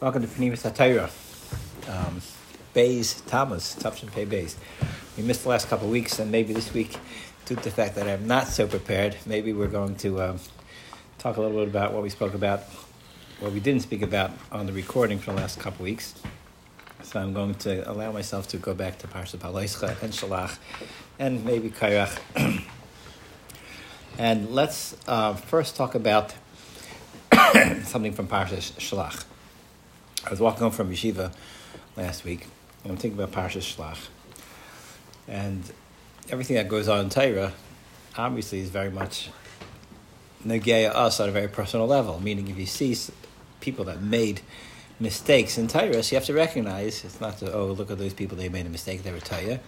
Welcome to Panimis Hatayra. Um, Bays, Thomas, Tufshin Pay Bays. We missed the last couple of weeks, and maybe this week, due to the fact that I'm not so prepared, maybe we're going to um, talk a little bit about what we spoke about, what we didn't speak about on the recording for the last couple of weeks. So I'm going to allow myself to go back to Parsha Palaischa and Shalach, and maybe Kairach. and let's uh, first talk about something from Parsha Shalach. I was walking home from yeshiva last week, and I'm thinking about Parshas Shlach. And everything that goes on in Torah, obviously, is very much negaya us on a very personal level. Meaning, if you see people that made mistakes in Torah, so you have to recognize it's not to, oh, look at those people, they made a mistake, they were Torah.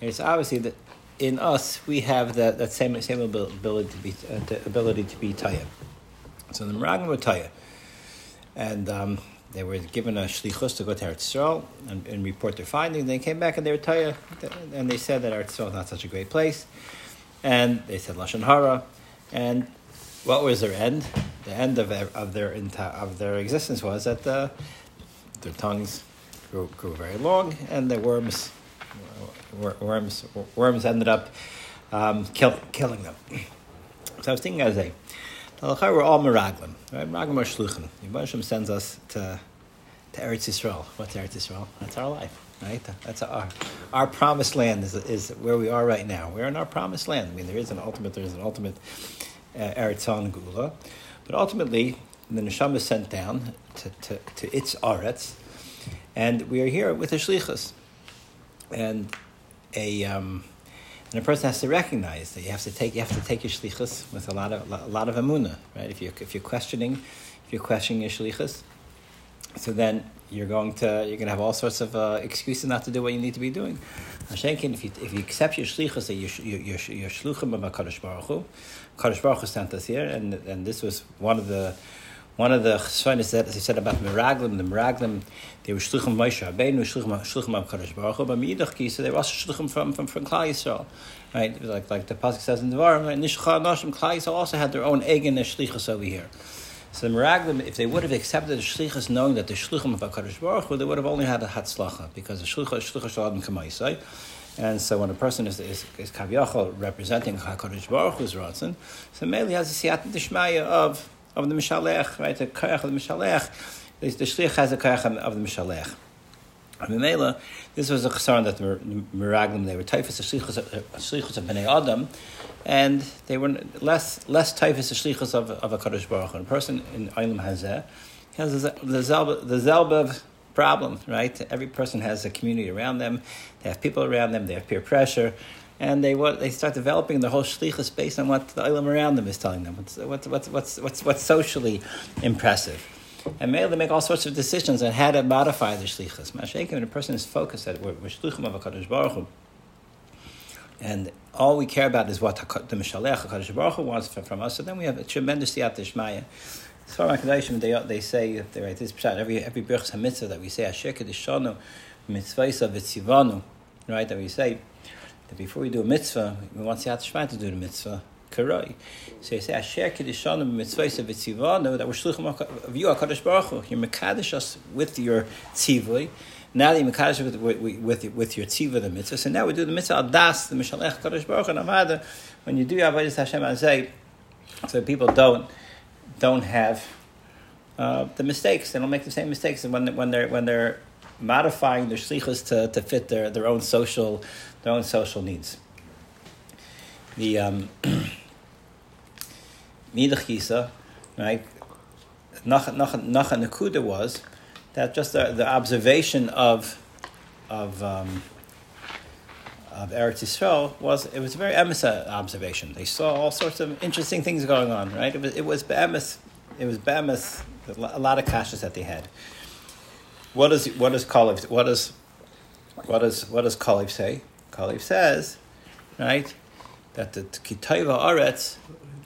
It's obviously that in us, we have that, that same, same ability to be, uh, ability to be Torah. So the Meraglim were Torah. And um, they were given a shlichus to go to Eretz Yisrael and, and, report their findings. They came back and they were tired, and they said that Eretz Yisrael is not such a great place. And they said lashon hara, and what was their end? The end of their of their of their existence was that the, their tongues grew, grew very long, and the worms worms worms ended up um, kill, killing them. So I was thinking as a we're all meraglim. Right? Meraglim are shluchim. Yibashim sends us to, to Eretz Yisrael. What's Eretz Yisrael? That's our life. Right? That's our our promised land is, is where we are right now. We're in our promised land. I mean, there is an ultimate. There is an ultimate uh, Eretz and Gula, but ultimately the neshama is sent down to, to, to its Eretz, and we are here with the shlichus, and a. Um, and a person has to recognize that you have to take you have to take your shlichus with a lot of a lot of amuna, right? If you're if you're questioning, if you're questioning your shlichus, so then you're going to you're going to have all sorts of uh, excuses not to do what you need to be doing. Hashenkin, if you if you accept your shlichus that you're you're, you're shluchim of Kadosh Baruch Hu, Kadosh Baruch Hu sent us here, and and this was one of the one of the chesronis that they said about Meraglim, the Meraglim, they were shluchim Moshe Rabbeinu, shluchim shluchim of Kadosh Baruch Hu, but Meidach Kisa, they were also shluchim from from from Klal Yisrael, right? Like like the pasuk says in Devarim? Nishcha Nashim Klal Yisrael also had their own egen shlichus over here. So the Meraglim, if they would have accepted the shlichus, knowing that the shluchim of Kadosh Baruch Hu, they would have only had a hatzlacha because the shluchus shluchus shalom kamaisai. And so when a person is, is, is kaviyachol representing HaKadosh Baruch Hu's Ratzon, so mainly has a siyat dishmaya of of the Mishalech, right? The Koyach of the Mishalech. The, the Shliach has a Koyach of the Mishalech. Mimela, this was a chesron that the Meraglim, they were typhus, shlichus uh, of Bnei Adam, and they were less less typhus, shlichus of, of a Kaddish Baruch a person in Eilim Hazeh has the Zelba, the problem, right? Every person has a community around them, they have people around them, they have peer pressure, and they what they start developing their whole shlichus based on what the ilam around them is telling them. What's what's what's what's, what's socially impressive, and maybe they make all sorts of decisions on how to modify the shlichus. Mashiach, when a person is focused at we're, we're shlichim of Hakadosh Baruch Hu, and all we care about is what the Mishalech Hakadosh Baruch Hu wants from, us. So then we have a tremendous siyat dishmaya. Far as they they say they write this pshat every every birch mitzvah that we say Asher Kedishonu mitzvahs v'tzivanu, right? That we say that before we do a mitzvah, we want Siyat Shema to do the mitzvah. Karoi. So you say, Asher Kiddishanu mitzvahs of Tzivanu, that we're shluchim of you, HaKadosh Baruch Hu. You're Mekadosh us with your tzivui. Now that you're Mekadosh with, with, with, with your tzivah, the mitzvah. So now we do the mitzvah das, the Mishalech HaKadosh Baruch Hu. And Amada, when you do your Avodah Hashem Azay, so people don't, don't have uh, the mistakes. They don't make the same mistakes when, when, they're, when they're modifying their shlichus to, to fit their, their own social their own social needs. The um, Midach right? Nacha Nakuda was that just the, the observation of of um, of Eretz Yisrael was it was a very emissary observation. They saw all sorts of interesting things going on. Right? It was it was be'emes, it was be'emes, a lot of kashas that they had. What does what does Kalev what does what does what does Kalev say? Kalev says, right, that the Kitaiva Aretz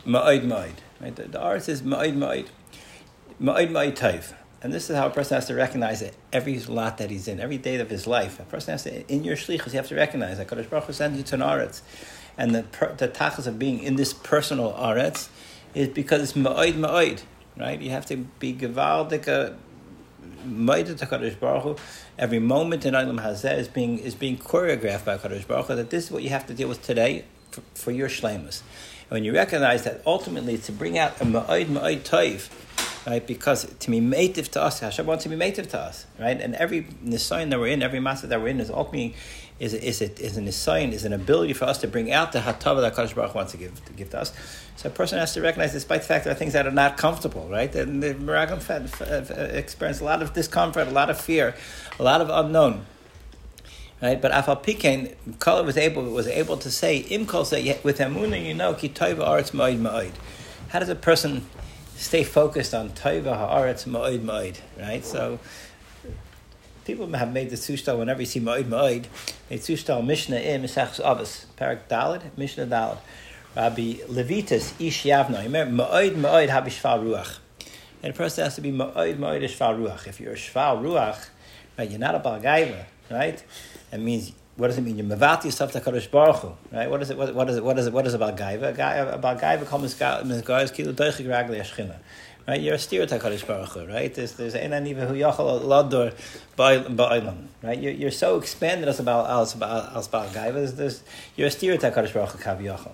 Ma'id Ma'id. Right? The, the is Ma'id Ma'id. Ma'id Ma'id Taiv. And this is how a person has to recognize it every lot that he's in, every day of his life. A person has to, in your shlichus, you have to recognize that Kadosh Baruch Hu sends you to an aretz. And the, the tachas of being in this personal aretz is because it's ma'oid ma'oid, right? You have to be gevaldik, uh, to every moment in Olam Hazeh is being is being choreographed by Kadosh Baruch Hu. That this is what you have to deal with today for, for your shlemus. When you recognize that ultimately it's to bring out a ma'od ma'od toiv, right? Because to be mative to us, Hashem wants to be mative to us, right? And every nisayon that we're in, every master that we're in, is ultimately is is it is an nisayon, is an ability for us to bring out the hatava that Kadosh Baruch wants to give to give to us. So a person has to recognize, despite the fact there are things that are not comfortable, right? And the Meraglim experience a lot of discomfort, a lot of fear, a lot of unknown. Right, but Afal Pikain, Kala was able was able to say, Imkol say with Emunah, you know, ki toiva aretz ma'id ma'id. How does a person stay focused on toiva haaretz ma'id ma'id? Right, so people have made the sushtal whenever you see ma'id ma'id. Made sushtal Mishnah in Misachs Avos, Parak Dalad, Mishnah Dalad. Rabbi Levitas Ish Yavna. Remember, Ma'od Ma'od Habi Ruach. And a person has to be Ma'od Ma'od Shval Ruach. If you're Shval Ruach, right, you're not a Balgaiva, right? That means what does it mean? You mevat yourself to Kadosh Baruch Hu, right? What is it? What, what is it? What is it? What is about gaiva? About gaiva comes guys kilu doichik ragli ashchina, right? You're a steer to Kadosh Baruch Hu, right? There's there's enan even hu yachal lador ba'ilam, right? You're, you're so expanded as about as about as about gaiva. There's, you're a steer to Kadosh Baruch Hu kav yachal.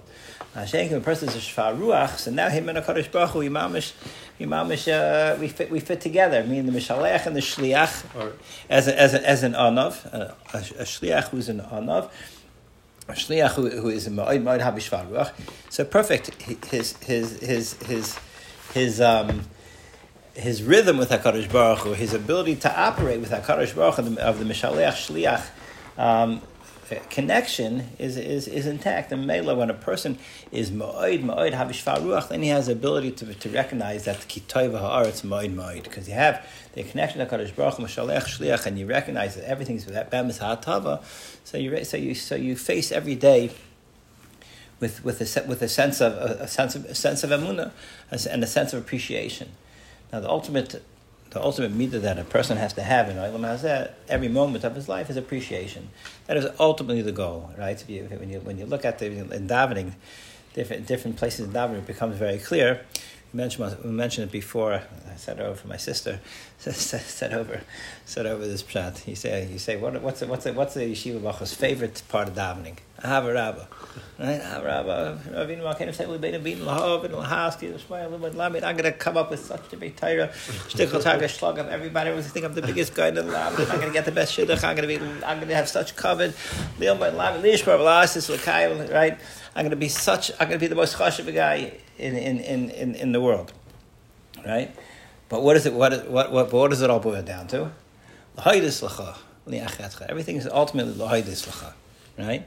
Hashem, a person is a shvar ruach, so now him and a Kadosh Baruch Hu, imamish, imamish, uh, we fit, we fit together. Me and the mishalech and the shliach, or as a, as a, as an anav, a, a, a shliach who's an anav, a shliach who, who is a ma'od ma'od habishvaruach. So perfect. His his his his his um his rhythm with Hakadosh Baruch Hu, his ability to operate with Hakadosh Baruch Hu of the, the mishalech shliach. Um, connection is, is, is intact. And Mela, when a person is ma'od, ma'od, havishvar ruach, then he has the ability to, to recognize that kitoiva ha'aretz ma'od, ma'od. Because you have the connection to Kadosh Baruch Mashalech Shliach, and you recognize that everything's with that bemis ha'atava, so you, so, you, so you face every day with, with, a, with a sense of a sense of a sense of emuna and a sense of appreciation. Now, the ultimate the ultimate mitzvah that a person has to have in Olam Hazeh every moment of his life is appreciation. That is ultimately the goal, right? You, when you when you look at the in davening, different different places in davening, it becomes very clear. We mentioned mentioned it before. I said over for my sister. Said over, said over this pshat. You say you say what, what's the, what's the, what's the yeshiva bacha's favorite part of davening? Ahava Rabba. Right? Rabba. Ravinu we lamid. I'm to come up with such a big Torah, everybody. I think I'm the biggest guy in the lab. I'm to get the best shidduch. I'm to be, I'm to have such covet. Lamid, right? I'm going to be such, I'm going to be the most chashiv guy in, in, in, in, in the world. Right? But what is it, what, what, what, what does it all boil down to? Everything is ultimately the hidislacha, right?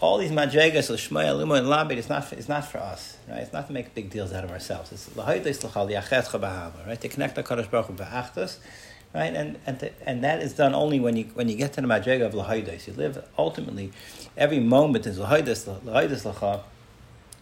all these madregas, l'shmaya, limo, and labit, it's not, it's not for us, right? It's not to make big deals out of ourselves. It's l'hoides l'chal yachetcha b'hava, right? To connect the Kadosh Baruch Hu b'achtos, right? And and to, and that is done only when you when you get to the madrega of l'hoides. You live ultimately every moment is l'hoides l'hoides l'chal.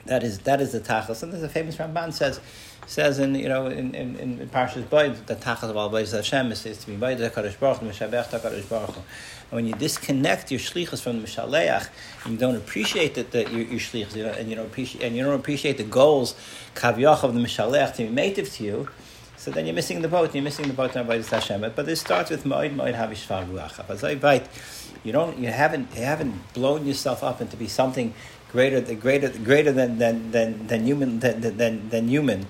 That is that is the tachas. And there's a famous Ramban says says in you know in in, in Parshas Bayit the tachas of all Bayis Hashem is to be Bayit Hakadosh Baruch Hu, Mishabech Hakadosh Baruch. And when you disconnect your shlichus from the mishaleach, and you don't appreciate that the, your, your shlichus, you know, and you don't appreciate and you don't appreciate the goals kavyach of the mishaleach to be native to you, so then you're missing the boat. You're missing the boat on Bayis Hashem. But this starts with Moed Moed Havishvar Ruach. You don't you haven't you haven't blown yourself up into be something greater, greater, greater than, than, than, than human, than, than, than human.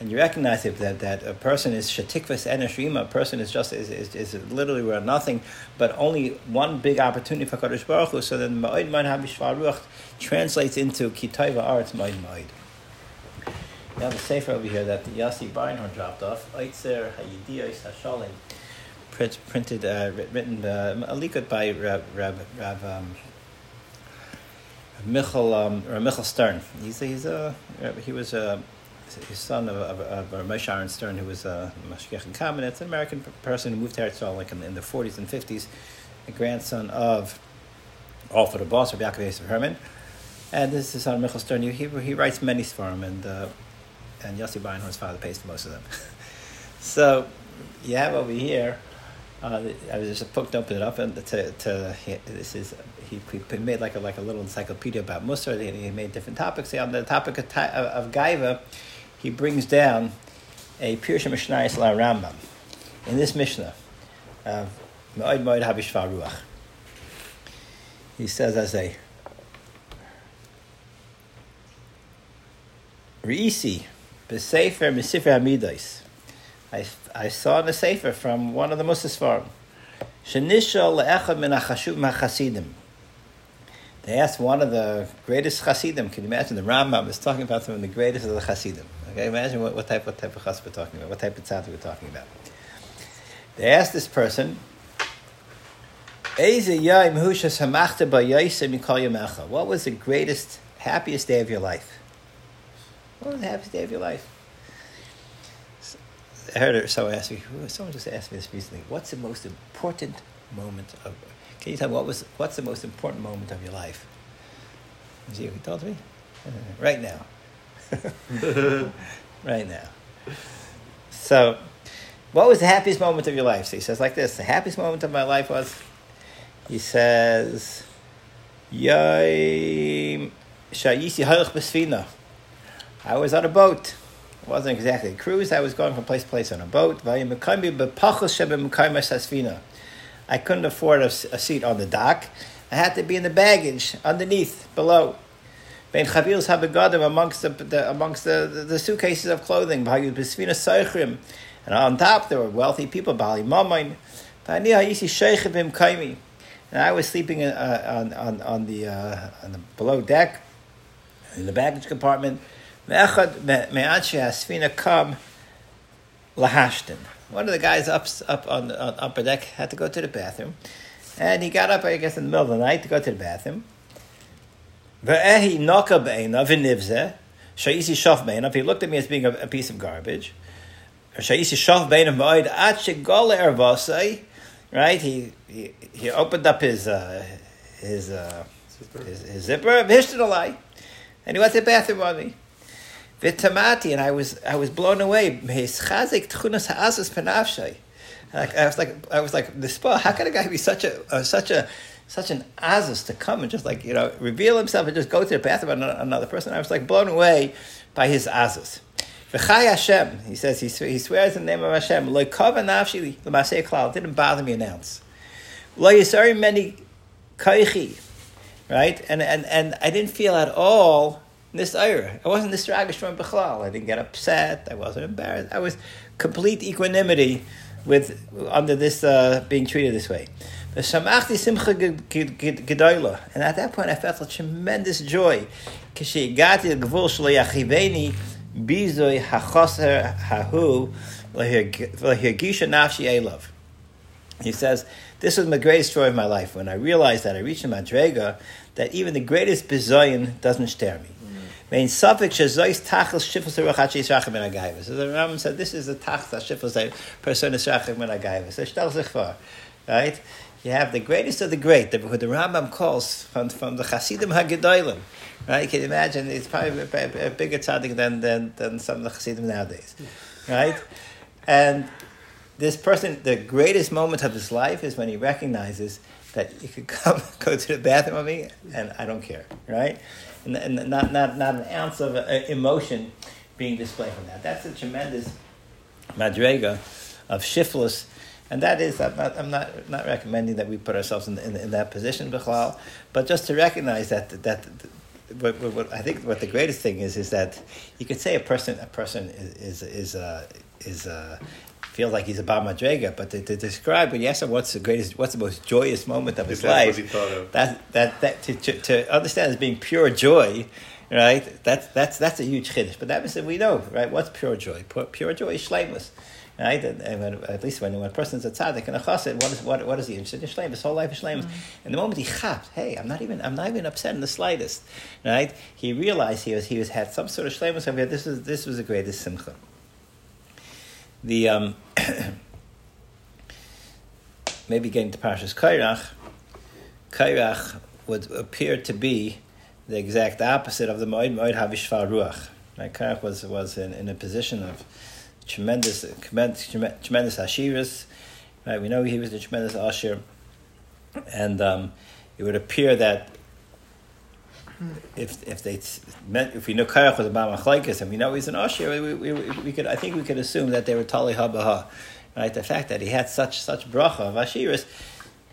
And you recognize it, that, that a person is shatikvas enashrima, a person is just is, is, is literally worth nothing, but only one big opportunity for Kadosh Baruch Hu. So then ma'od ma'od habishvar translates into kitayva arts ma'od ma'od. We have a sefer over here that the Yossi Beinhorn dropped off. Eitzer Hayidiyos Hashalim, printed, uh, written, uh, a likut by Rab, Rab, Rab um, Michal um, or Michal Stern. He's he's a he was a his son of, of, of Moshe Aaron Stern, who was a Mashgiach in Kamenetz, an American person who moved to Eretz like in, in, the 40s and 50s, a grandson of Alfa the boss of Yaakov Yosef Herman. And this is his son Michal Stern. He, he writes many for him, and uh, and Yossi Beinhorn's father pays for most of them. so you have over here uh, I was just poked open it up and to, to this is he, he made like a like a little encyclopedia about Musar. He, he made different topics. On the topic of, of, Gaiva, he brings down a Pirsha Mishnayis La Rambam in this Mishnah Habishva Ruach. He says as a Reisi, B'Sefer Mesifer Hamidais. I, I saw in the Sefer from one of the ha'chashuv ma'chasidim. They asked one of the greatest Hasidim. Can you imagine the Rambam is talking about some of the greatest of the Hasidim? Okay, imagine what, what type what type of chas we're talking about. What type of tzad we're talking about. They asked this person, What was the greatest, happiest day of your life? What was the happiest day of your life? I heard someone ask me. Someone just asked me this recently. What's the most important moment of? Can you tell me what was? What's the most important moment of your life? What he told me? Right now. right now. So, what was the happiest moment of your life? So he says like this: The happiest moment of my life was. He says, "Yay, shayisi halach besfina." I was on a boat. It wasn't exactly a cruise. I was going from place to place on a boat. I couldn't afford a, a seat on the dock. I had to be in the baggage underneath, below. Amongst the, the amongst the, the, the, suitcases of clothing. And on top there were wealthy people, Bali. And I was sleeping uh, on, on, on, the, uh, on the below deck in the baggage compartment. One of the guys up up on, on upper deck had to go to the bathroom, and he got up, I guess, in the middle of the night to go to the bathroom. He looked at me as being a, a piece of garbage. Right? He, he, he opened up his, uh, his, uh, his, his zipper, and he went to the bathroom on me. V'tamati, and I was, I was blown away. Panavshay. I was like, I was like, the spa. How can a guy be such a, uh, such a, such an azus to come and just like you know reveal himself and just go to the bathroom of another person. I was like blown away by his azus. V'chai Hashem, he says he, he swears in the name of Hashem. Lo nafshi l'masei klal didn't bother me an ounce. Lo yisari many kaichi, right? And and and I didn't feel at all this ira. I wasn't distracted from Bechlal. I didn't get upset. I wasn't embarrassed. I was complete equanimity with under this uh, being treated this way. And at that point, I felt a tremendous joy. K'shegati gvul shlo yachiveni bizoy hachoser hahu l'hirgisha nafshi elav. He says, this was my greatest joy of my life when I realized that I reached a madrega that even the greatest bizoyin doesn't stare me. Main suffix shezois tachlis shifus eruchat sheisrachim ben agayvus. So the Rambam said this is the tachlis shifus person esrachim ben agayvus. So shtel zich right? You have the greatest of the great, the, who the Rambam calls from, from the Hasidim Hagedolim. Right? You can imagine it's probably a, a bigger tzaddik than, than, than some of the Hasidim nowadays. Right? And this person, the greatest moment of his life is when he recognizes that he could come, go to the bathroom with me, and I don't care. Right? And, not, not, not an ounce of uh, emotion being displayed from that. That's a tremendous madrega of shiftless and that is, I'm not, I'm not, not recommending that we put ourselves in, in, in that position, Bichlal, but just to recognize that, that what, what, what, I think what the greatest thing is, is that you could say a person, a person is, is, is, uh, is uh, feels like he's a Bar Madrega, but to, to, describe when you ask him what's the greatest, what's the most joyous moment of his life, that, that, that, to, to, to understand as being pure joy, right? That's, that's, that's a huge chiddush. But that means that we know, right? What's pure joy? Pure, pure joy is shlemus. Right? And, and when, at least when, when a person's a tzaddik and a chassid, what is, what, what is he interested in? Shleim, his whole life is shleim. Mm-hmm. And the moment he chapped, hey, I'm not even, I'm not even upset in the slightest. Right? He realized he was, he was, had some sort of shleimus over here. This was, this was the greatest simcha. The, um, maybe getting to Parshas Kairach, Kairach would appear to be the exact opposite of the Moed Moed Havishvar Ruach. Right? Kairach was, was in, in a position of, tremendous, tremendous, tremendous ashiras. Right? We know he was a tremendous ashir, and um, it would appear that if if they meant if we know Karach was a Bamachlaikas and we know he's an ashir, we, we, we, could I think we could assume that they were Tali Habaha, right? The fact that he had such such bracha of Ashiris,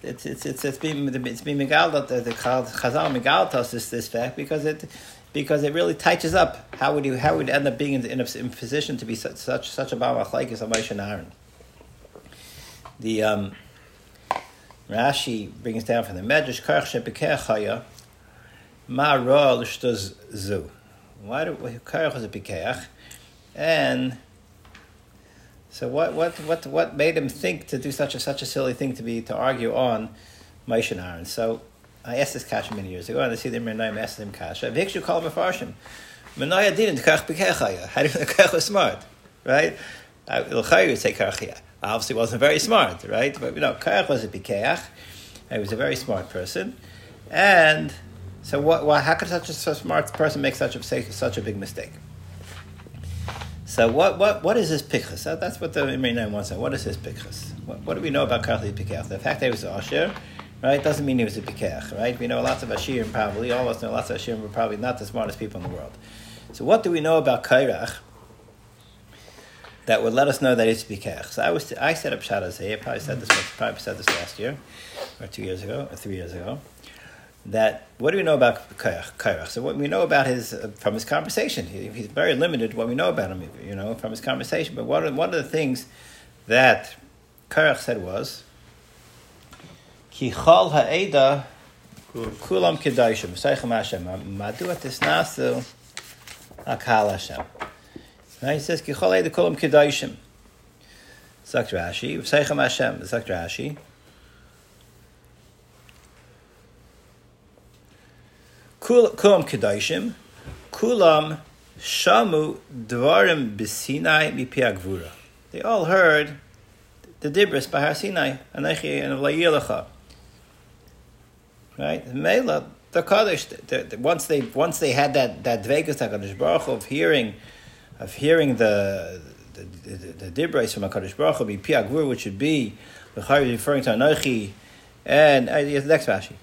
it's it's it's it's being it's being megal that the Chazal megal us this this fact because it because it really touches up how would you how would end up being in, in, a, in position to be such such, such a bama like as Moshe Aaron. The um, Rashi brings down from the Medrash Karch Shepikechaya Ma Ra L'Shtuz Zu. Why do Karch was a Pikeach? And so what, what, what, what made him think to do such a, such a silly thing to be, to argue on Moshe and Aaron? So I asked this kasha many years ago, and I see the Mirnaim asked him kasha. Him a farshim. Menaya didn't kach bekechaya. How do you know kach was smart? Right? Ilchayu would say kachya. Obviously wasn't very smart, right? But you know, kach was a bikeach. He was a very smart person. And so what, how could such a, smart person make such a, such a big mistake? So what, what, what is this pichas? That, that's what the Imrei wants to know. What is his pichas? What, what, do we know about Karli Pikach? The fact that he was Asher, right, doesn't mean he was a Pikach, right? We know lots of Ashirim probably, all of us know lots of Ashirim, but probably not the smartest people in the world. So what do we know about Kairach that would let us know that he's a Pikach? So I, was, I set up Shadazay, I probably said this, probably said this last year, or two years ago, or three years ago that what do we know about Kairach? So what we know about his uh, from his conversation, he, he's very limited. What we know about him, you know, from his conversation. But one of, one of the things that Kairach said was, "Ki chol ha'eda kulam kedaishim v'seichem Hashem madu atisnasu akal Hashem." Now he says, "Ki chol ha'eda kulam kedaishim." Zakt Rashi, v'seichem Hashem. Zakt Rashi. Kulam Kedaishim, Kulam Shamu Dvarim B'Sinai Mipiagvura. They all heard the Dibris by Sinai, Anechi and Vlayilacha. Right? Mela, the Kaddish, once they once they had that that Dvegas Hakadosh Baruch of hearing of hearing the the, the, the Dibris from Hakadosh Baruch Hu, Mipiagvura, which would be the referring to Anechi and uh, the next Rashi.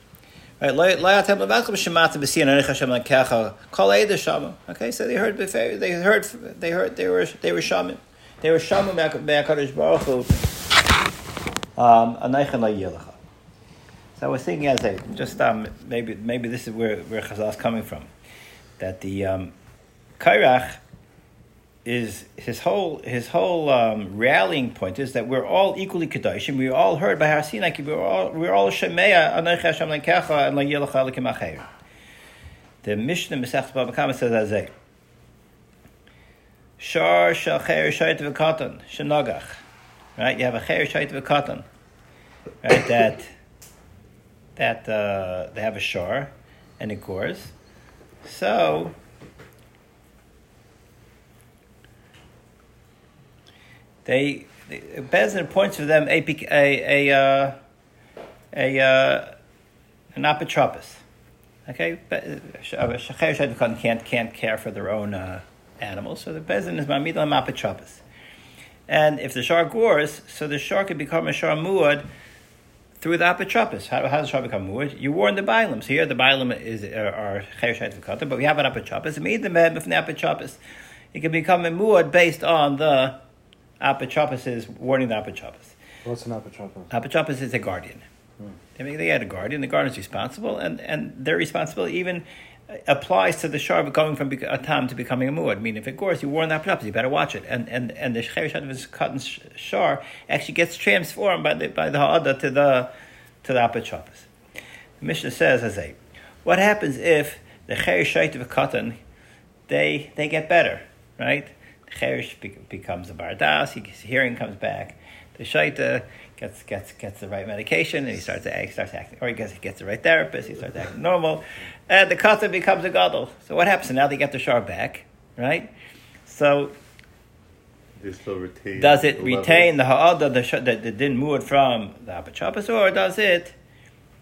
Okay, so they heard they heard they heard they were they were shaman. They were shaman me'akadosh baruch hu. Um, so I was thinking as a just um, maybe maybe this is where where Chazal is coming from, that the um, Kairach is his whole his whole um, rallying point is that we're all equally kedoshim. We all heard by Har Sinai. We're all we're all shemeya anaycha Hashem lenkecha and layelacha lekim The Mishnah Masech Baba Kama says as a shar shalcher shayt v'katan shenagach. Right, you have a cher shayt v'katan. Right, that that uh, they have a shar and it gores. So they, they Bezdin points to them a a a, uh, a uh, an apotropos. Okay, Shacher can't can't care for their own uh, animals, so the Bezdin is mamilam apotropos. And if the shark gores, so the shark can become a shark muad through the apotropos. How, how does the shark become muad? You warn the bialim. So here the bialim is are chershet but we have an apotropos. Made the med from the apotropos. It can become a muad based on the apotropos is warning the apotropos. What's an apotropos? Apotropos is a guardian. Hmm. They, they had a guardian. The guardian is responsible, and, and their responsibility even applies to the shar going from a tam to becoming a muad. I mean, if it gores, you warn the apotropos. You better watch it. And and and the his cotton shar actually gets transformed by the by the ha'ada to the to the apotropos. The Mishnah says as a, what happens if the cherishat of a cotton, they they get better, right? Cherish becomes a bardas, his hearing comes back. The shaita gets gets gets the right medication, and he starts to act, starts acting, or he gets gets the right therapist, he starts acting normal, and the kata becomes a gadol. So what happens? So now they get the shar back, right? So does it the retain the ha'ada the that the din muad from the apachapas, or does it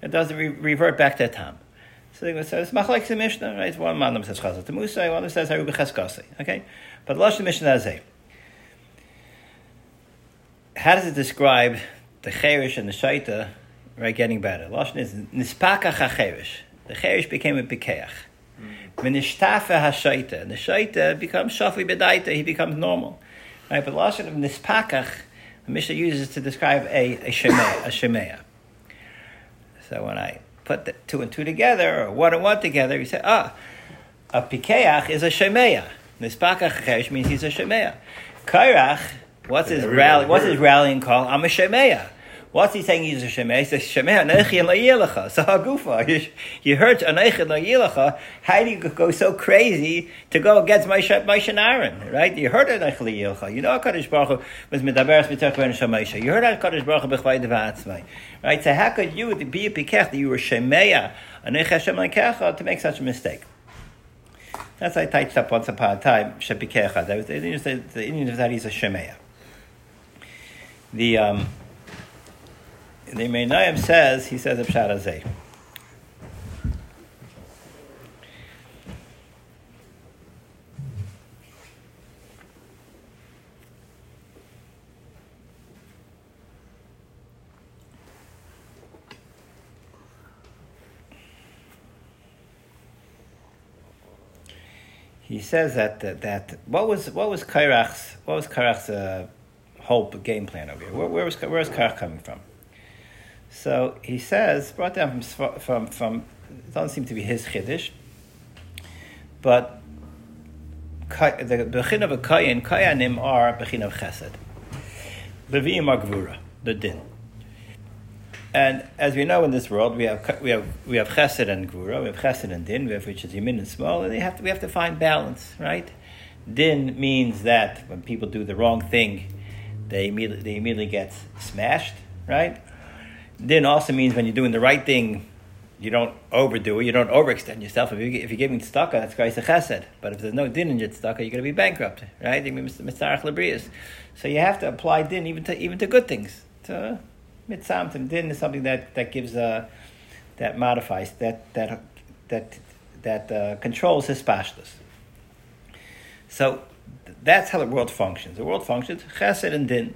it does it re- revert back to tam? So they go says machlek the mishnah, right? One man says chazal to Musa, one says haru b'cheskasi. Okay, but the Lashon Mishnah Azeh. How does it describe the cherish and the shaita, right, getting better? Lashon is nispaka chacherish. The cherish became a pikeach. Minishtafa hmm. hashaita. And the shaita becomes shafi bedaita. He becomes normal. Right, but the Lashon of nispakach, the Mishnah uses to describe a, a Shemaya. A shemaya. So when I put the two and two together, or one and one together, you say, ah, a Pikeach is a Shemaya. Nispakach Chesh means he's a Shemaya. Kairach, what's his, rally, what's his rallying call? I'm a Shemaya. What's he saying he's a Shemay? He says, Shemay Anechi and Layilacha. So Hagufa, you, you heard Anechi and Layilacha. How do you go so crazy to go against Moshe and Aaron, right? You heard Anechi Layilacha. You know HaKadosh Baruch Hu was Medaberes B'tech Ben Shemesha. You heard HaKadosh Baruch Hu B'chvay Devatzmai. Right? So how could you be a Pikech that you were Shemaya, Anechi Hashem to make such a mistake? That's I typed up once upon a time, Shepikecha. The Indian of that he's a Shemaya. The, um, the Meinayim says, he says Sharazeh. He says that, that, that what was what was Kairach's what was Kairach's uh, whole game plan over here? Where, where was Kairach coming from? So he says, brought down from, from, from it doesn't seem to be his chiddush, but the bechin of a kayin, kayanim are bechin of chesed. Levim are gvura, the din. And as we know in this world, we have we have we have chesed and gvura, we have chesed and din, we have which is yamin and small, and have to, we have to find balance, right? Din means that when people do the wrong thing, they immediately they immediately get smashed, right? Din also means when you're doing the right thing, you don't overdo it, you don't overextend yourself. If, you, if you're giving tzedakah, that's a chesed. But if there's no din in your tzedakah, you're going to be bankrupt, right? Mitzarach lebrius. So you have to apply din even to even to good things. To mitzamtim, din is something that that gives uh, that modifies that that that that uh, controls his pashtus. So that's how the world functions. The world functions chesed and din.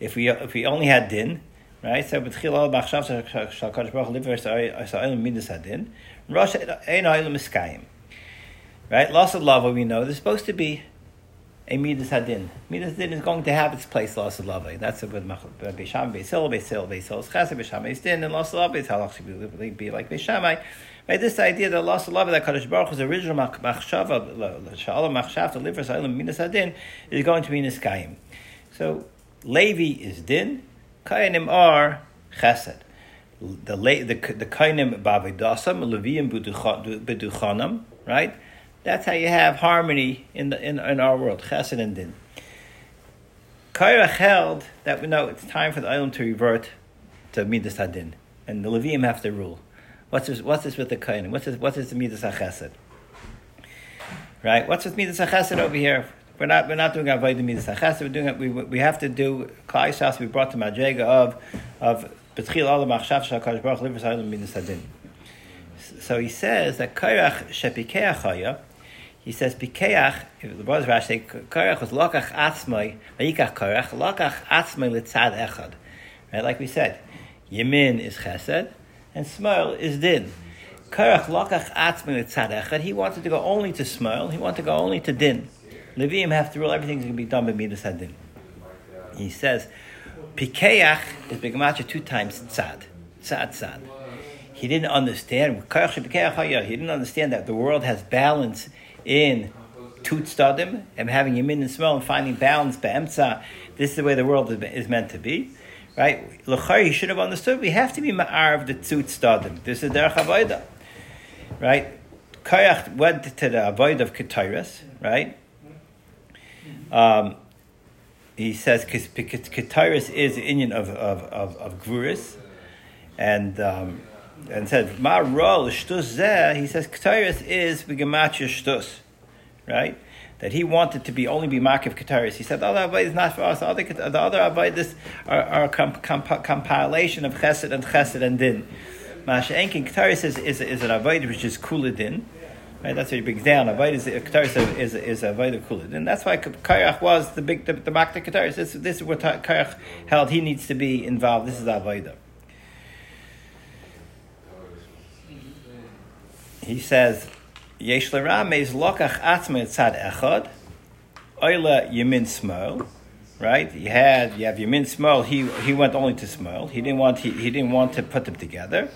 If we if we only had din, Right? So betchil al b'achshav shal kadosh baruch liver sa'olim midas hadin. Rosh ein ha'olim miskayim. Right? Loss of lava we know there's supposed to be a midas hadin. Midas hadin is going to have its place. Loss of lava. That's what Beisham Beisil Beisil Beisil is chesed Beisham Beisdin and loss of lava is halach be like Beishamai. Right? This idea that loss of lava that Kadosh Baruch Hu's original machshava shalom machshav to liver sa'olim midas hadin is going to be niskayim. So Levi is din. Kainim are chesed. The the the kainim bavidasam leviim beduchanam, right? That's how you have harmony in the in, in our world, chesed and din. Kairach held that we know it's time for the island to revert to midas hadin, and the leviim have to rule. What's this, what's this with the kainim? What's this, what's this midas chesed? Right? What's with midas chesed over here? We're not, we're not doing Avodah Midas we're doing it, we, we have to do, Klai we brought to Madrega of, of Betchil Olam Achshav Shakadosh Baruch Livers Ha'olam Midas Hadin. So he says that Kairach Shepikeach Haya, he says Pikeach, the brothers Rashi Kairach was Lokach Atzmai, Vayikach Kairach, Lokach Atzmai Litzad Echad. Right, like we said, Yemin is Chesed, and Smile is Din. Kairach Lokach Atzmai Litzad Echad, he wanted to go only to Smile, he wanted to go only to Din. Levium have to rule everything's going to be done by Midas Hadin. He says, Pikeach is Begamacha two times tzad. Tzad, tzad. He didn't understand. He didn't understand that the world has balance in two tzadim and having yamin and smell and finding balance be'emtza. This is the way the world is meant to be. Right? L'chari, he should have understood. We have to be ma'arv the two tzadim. This is derech avodah. Right? Koyach went to the avodah of Ketairas, right? Um, he says because Ketaris is the Indian of of of, of Gvuris, and um, and said Ma Rol Shtus. He says Ketaris is Begematria Shtus, right? That he wanted to be only be Makiv Ketaris. He said the other Avodah is not for us. The other the other Avodah are, are comp, comp, compilation of Chesed and Chesed and Din. Masha Enkin Ketaris is, is, is an Avodah which is Kula Din. Right, that's what he brings down. Avodah is is is Avodah Kulid, and that's why Kayach was the big the, the Makta Ketaris. This this is what Kayach held. He needs to be involved. This is Avodah. He says, Yesh l'ram is lokach atzma tzad echad, oila yemin smol, right? You had you have Yamin Small. He he went only to Small. He didn't want he, he didn't want to put them together.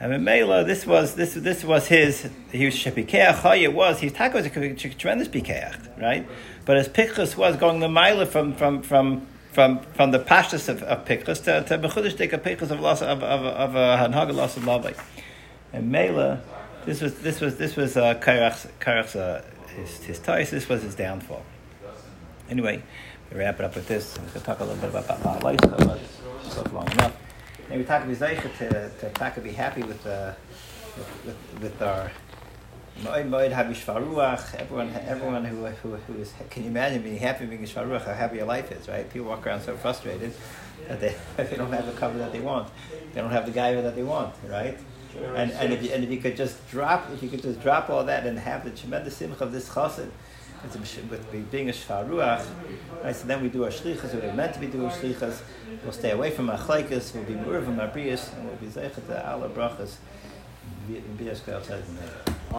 And in Mela, this was this this was his. He was shepikeach. It was his taco was a tremendous pikeach, right? But his pikchus was going the mile from from from. From, from the pashtus of, of Pikchus to, to Mechudish take a Pikchus of loss of of of a Hanhaga loss of Lavai. And Mela, this was this was this was uh, Kairach's, Kairach's uh, his his ties. This was his downfall. Anyway, we wrap it up with this. Going to talk a little bit about Baal but it's long enough. We talk about Zeicha to, to talk be happy with, uh, with, with, our Moed Moed. Everyone, everyone who, who, who is, can you imagine being happy being Shvaruach, how happy your life is, right? People walk around so frustrated that they, they don't have the cover that they want. They don't have the guy that they want, right? And, and, if you, and if you could just drop, if you could just drop all that and have the tremendous simcha of this chassid, with being a shvaruach, right? So then we do our shlichas. We're meant to be doing shlichas. We'll stay away from our chlaikas. We'll be more of our and we'll be zeichet to Allah brachas. Be the